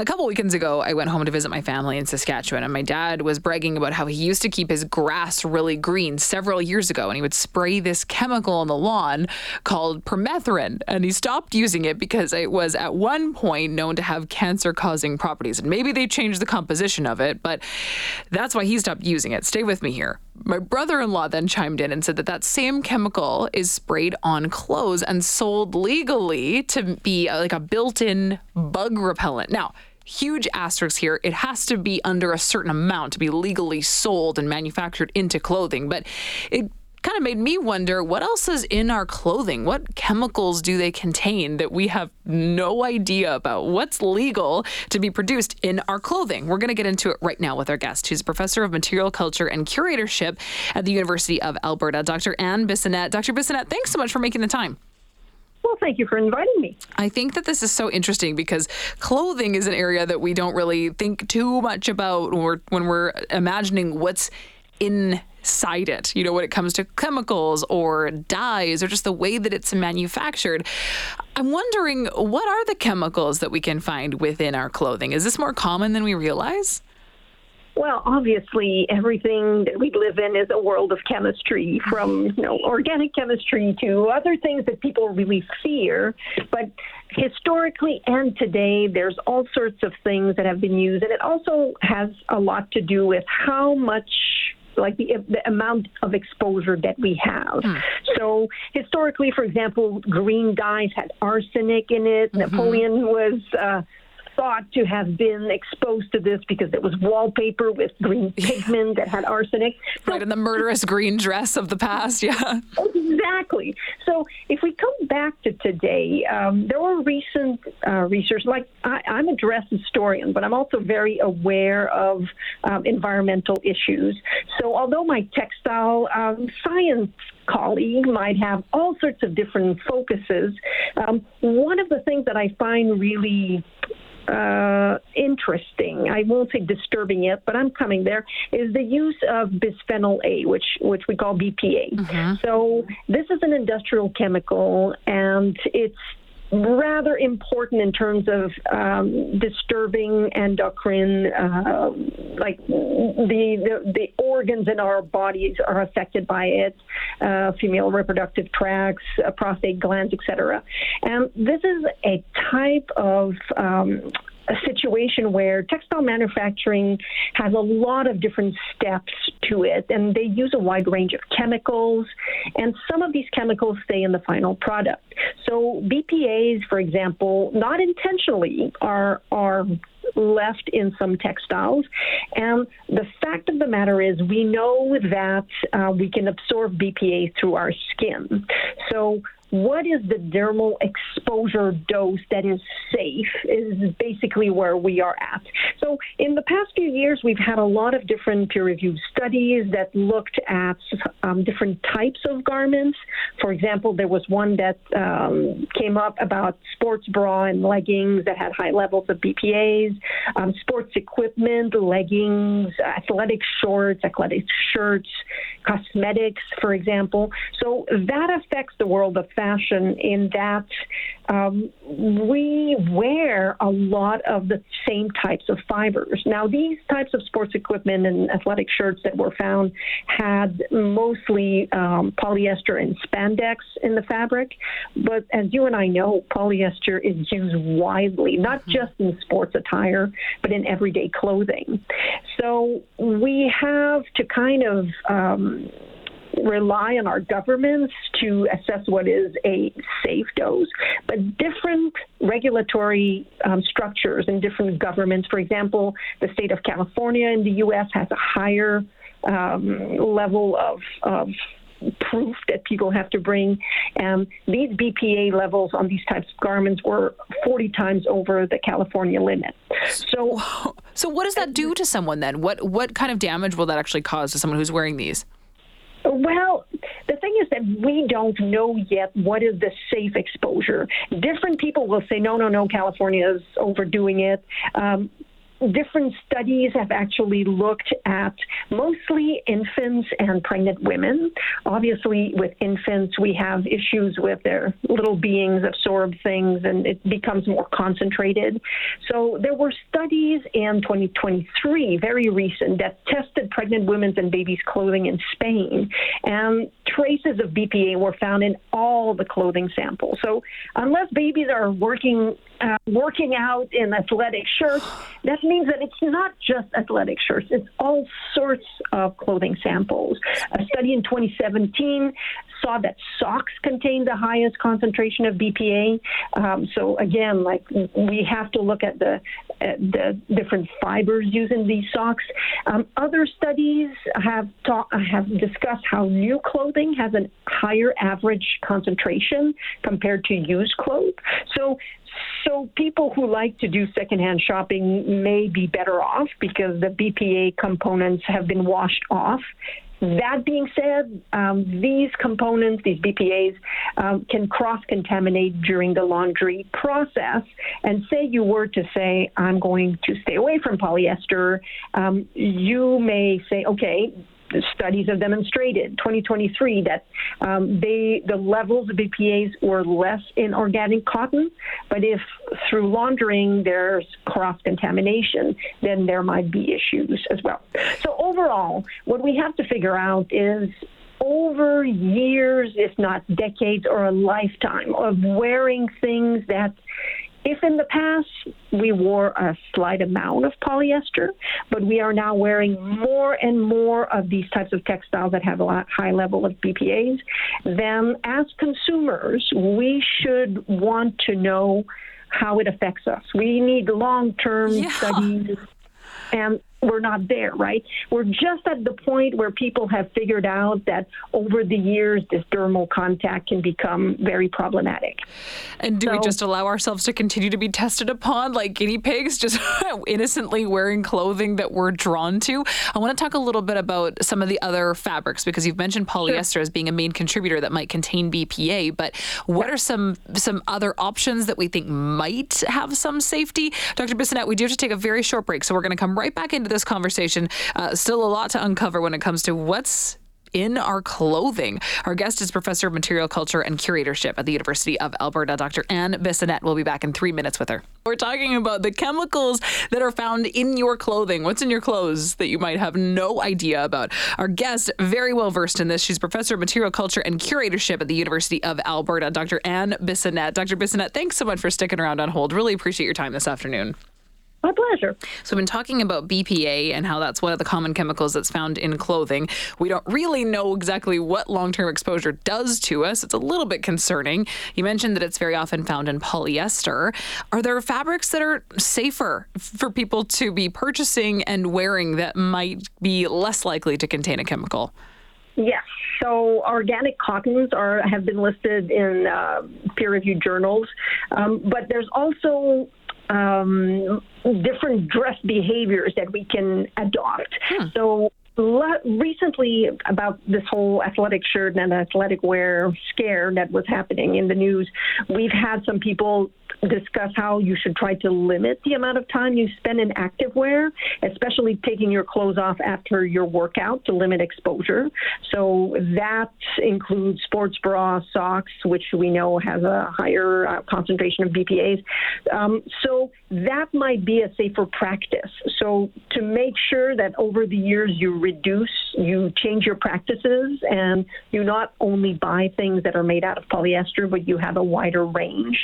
A couple weekends ago, I went home to visit my family in Saskatchewan, and my dad was bragging about how he used to keep his grass really green several years ago, and he would spray this chemical on the lawn called permethrin, and he stopped using it because it was at one point known to have cancer-causing properties, and maybe they changed the composition of it, but that's why he stopped using it. Stay with me here. My brother-in-law then chimed in and said that that same chemical is sprayed on clothes and sold legally to be uh, like a built-in bug repellent. Now, huge asterisk here. It has to be under a certain amount to be legally sold and manufactured into clothing. But it kind of made me wonder what else is in our clothing? What chemicals do they contain that we have no idea about? What's legal to be produced in our clothing? We're going to get into it right now with our guest, who's a professor of material culture and curatorship at the University of Alberta, Dr. Anne Bissonnette. Dr. Bissonnette, thanks so much for making the time. Well, thank you for inviting me. I think that this is so interesting because clothing is an area that we don't really think too much about when we're, when we're imagining what's inside it, you know, when it comes to chemicals or dyes or just the way that it's manufactured. I'm wondering what are the chemicals that we can find within our clothing? Is this more common than we realize? Well, obviously, everything that we live in is a world of chemistry, from you know organic chemistry to other things that people really fear. But historically and today, there's all sorts of things that have been used, and it also has a lot to do with how much like the, the amount of exposure that we have. Mm. So historically, for example, green dyes had arsenic in it. Mm-hmm. Napoleon was uh, thought to have been exposed to this because it was wallpaper with green pigment that had arsenic. So, right, in the murderous green dress of the past, yeah. Exactly. So if we come back to today, um, there were recent uh, research, like I, am a dress historian, but I'm also very aware of um, environmental issues. So although my textile um, science colleague might have all sorts of different focuses, um, one of the things that I find really uh, interesting. I won't say disturbing yet, but I'm coming there. Is the use of bisphenol A, which which we call BPA. Mm-hmm. So this is an industrial chemical, and it's rather important in terms of um, disturbing endocrine, uh, like the, the, the organs in our bodies are affected by it, uh, female reproductive tracts, uh, prostate glands, etc. And this is a type of um, a situation where textile manufacturing has a lot of different steps to it, and they use a wide range of chemicals, and some of these chemicals stay in the final product. So BPAs, for example, not intentionally are are left in some textiles. And the fact of the matter is, we know that uh, we can absorb BPA through our skin. So what is the dermal exposure dose that is safe is basically where we are at. So in the past few years, we've had a lot of different peer-reviewed studies that looked at um, different types of garments. For example, there was one that um, came up about sports bra and leggings that had high levels of BPAs, um, sports equipment, leggings, athletic shorts, athletic shirts, cosmetics, for example. So that affects the world of fashion in that um, we wear a lot of the same types of fibers. Now, these types of sports equipment and athletic shirts that were found had mostly um, polyester and spandex in the fabric. But as you and I know, polyester is used widely, not mm-hmm. just in sports attire, but in everyday clothing. So we have to kind of um, rely on our governments to assess what is a safe dose, but different regulatory um, structures and different governments, for example, the state of California in the U.S. has a higher um, level of, of proof that people have to bring. And these BPA levels on these types of garments were 40 times over the California limit. So, so what does that do to someone then? What what kind of damage will that actually cause to someone who's wearing these? Well, the thing is that we don't know yet what is the safe exposure. Different people will say, no, no, no, California is overdoing it. Um, different studies have actually looked at mostly infants and pregnant women. Obviously, with infants, we have issues with their little beings absorb things and it becomes more concentrated. So there were studies in 2023, very recent, that tested pregnant women's and babies' clothing in Spain, and traces of BPA were found in all the clothing samples. So unless babies are working uh, working out in athletic shirts, that means that it's not just athletic shirts, it's all sorts of clothing samples. A study in 2017 saw that socks contain the highest concentration of BPA. Um, so again, like we have to look at the at the different fibers used in these socks. Um, other studies have taught, have discussed how new clothing has a higher average concentration compared to used clothes. So so people who like to do secondhand shopping may be better off because the BPA components have been washed off. That being said, um, these components, these BPAs, um, can cross contaminate during the laundry process. And say you were to say, I'm going to stay away from polyester, um, you may say, okay, studies have demonstrated 2023 that um, they the levels of BPA's were less in organic cotton, but if through laundering there's cross contamination, then there might be issues as well. So overall, what we have to figure out is over years, if not decades or a lifetime of wearing things that if in the past we wore a slight amount of polyester, but we are now wearing more and more of these types of textiles that have a high level of BPAs, then as consumers, we should want to know how it affects us. We need long term yeah. studies and we're not there, right? We're just at the point where people have figured out that over the years, this dermal contact can become very problematic. And do so, we just allow ourselves to continue to be tested upon like guinea pigs, just innocently wearing clothing that we're drawn to? I want to talk a little bit about some of the other fabrics because you've mentioned polyester sure. as being a main contributor that might contain BPA, but what yeah. are some some other options that we think might have some safety? Dr. Bissonnette, we do have to take a very short break, so we're going to come right back into this conversation. Uh, still a lot to uncover when it comes to what's in our clothing. Our guest is Professor of Material Culture and Curatorship at the University of Alberta, Dr. Anne Bissonnette. We'll be back in three minutes with her. We're talking about the chemicals that are found in your clothing. What's in your clothes that you might have no idea about? Our guest, very well versed in this. She's Professor of Material Culture and Curatorship at the University of Alberta, Dr. Anne Bissonnette. Dr. Bissonnette, thanks so much for sticking around on hold. Really appreciate your time this afternoon. My pleasure. So, we've been talking about BPA and how that's one of the common chemicals that's found in clothing. We don't really know exactly what long term exposure does to us. It's a little bit concerning. You mentioned that it's very often found in polyester. Are there fabrics that are safer for people to be purchasing and wearing that might be less likely to contain a chemical? Yes. So organic cottons are have been listed in uh, peer-reviewed journals, um, but there's also um, different dress behaviors that we can adopt. Hmm. So recently about this whole athletic shirt and athletic wear scare that was happening in the news, we've had some people discuss how you should try to limit the amount of time you spend in active wear, especially taking your clothes off after your workout to limit exposure. So that includes sports bra, socks, which we know has a higher uh, concentration of BPAs. Um, so that might be a safer practice. So to make sure that over the years you reduce, you change your practices, and you not only buy things that are made out of polyester, but you have a wider range.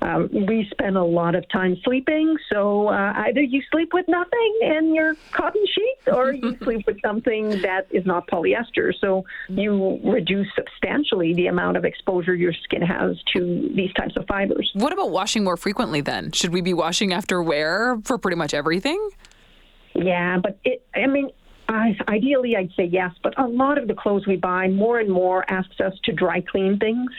Um, we spend a lot of time sleeping, so uh, either you sleep with nothing in your cotton sheets, or you sleep with something that is not polyester. So you reduce substantially the amount of exposure your skin has to these types of fibers. What about washing more frequently then? Should we be washing after wear for pretty much everything? Yeah, but it, I mean, I, ideally, I'd say yes, but a lot of the clothes we buy more and more asks us to dry clean things.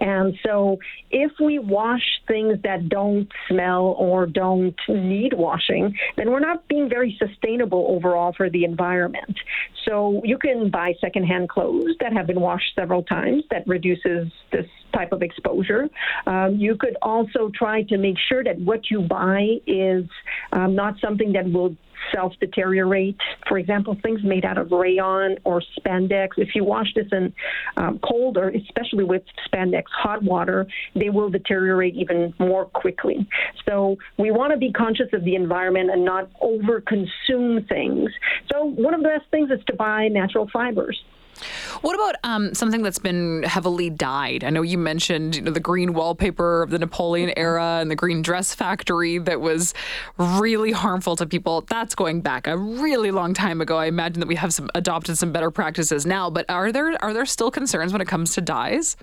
And so if we wash things that don't smell or don't need washing, then we're not being very sustainable overall for the environment. So you can buy secondhand clothes that have been washed several times that reduces this type of exposure. Um, you could also try to make sure that what you buy is um, not something that will self deteriorate. For example, things made out of rayon or spandex, if you wash this in um, cold or especially with spandex hot water, they will deteriorate even more quickly. So we want to be conscious of the environment and not over consume things. So one of the best things is to buy natural fibers. What about um, something that's been heavily dyed? I know you mentioned you know, the green wallpaper of the Napoleon era and the green dress factory that was really harmful to people. That's going back a really long time ago. I imagine that we have some adopted some better practices now. But are there are there still concerns when it comes to dyes?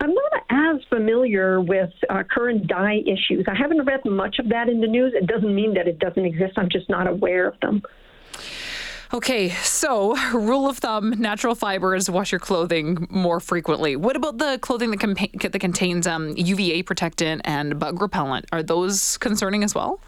I'm not as familiar with uh, current dye issues. I haven't read much of that in the news. It doesn't mean that it doesn't exist. I'm just not aware of them. Okay, so rule of thumb: natural fibers. Wash your clothing more frequently. What about the clothing that, that contains um, UVA protectant and bug repellent? Are those concerning as well?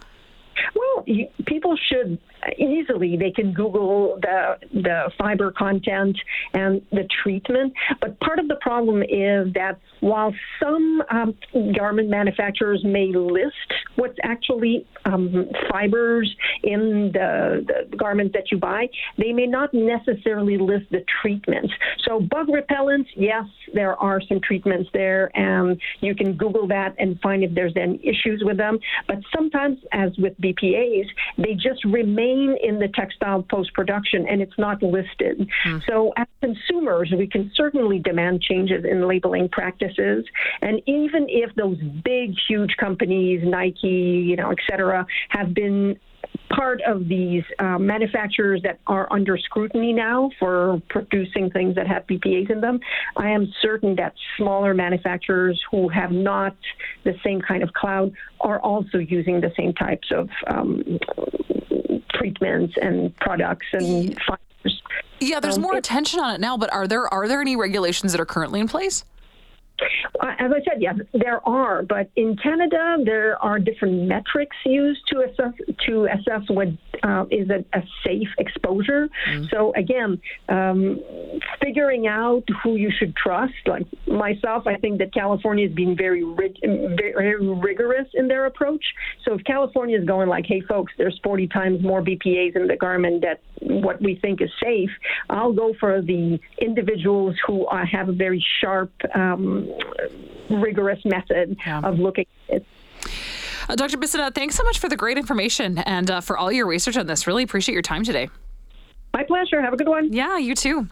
Well, people should easily they can Google the the fiber content and the treatment. But part of the problem is that while some um, garment manufacturers may list what's actually um, fibers in the, the garment that you buy, they may not necessarily list the treatments. So bug repellents, yes, there are some treatments there, and you can Google that and find if there's any issues with them. But sometimes, as with BPA's, they just remain in the textile post production and it's not listed. Mm. So as consumers, we can certainly demand changes in labeling practices. And even if those big, huge companies, Nike, you know, et cetera, have been part of these uh, manufacturers that are under scrutiny now for producing things that have BPA's in them. I am certain that smaller manufacturers who have not the same kind of cloud are also using the same types of um, treatments and products and fibers. Yeah, there's um, more attention on it now, but are there are there any regulations that are currently in place? Uh, as I said, yes, there are, but in Canada there are different metrics used to assess to assess what uh, is a, a, safe exposure. Mm. So again, um, figuring out who you should trust. Like myself, I think that California is being very, rig- very rigorous in their approach. So if California is going like, "Hey, folks, there's 40 times more BPA's in the garment that what we think is safe," I'll go for the individuals who uh, have a very sharp. Um, rigorous method yeah. of looking at. Uh, Dr. Bissonnette, thanks so much for the great information and uh, for all your research on this. Really appreciate your time today. My pleasure. Have a good one. Yeah, you too.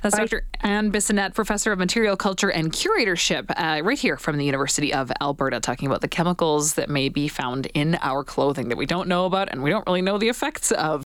That's Bye. Dr. Anne Bissonnette, Professor of Material Culture and Curatorship, uh, right here from the University of Alberta, talking about the chemicals that may be found in our clothing that we don't know about and we don't really know the effects of.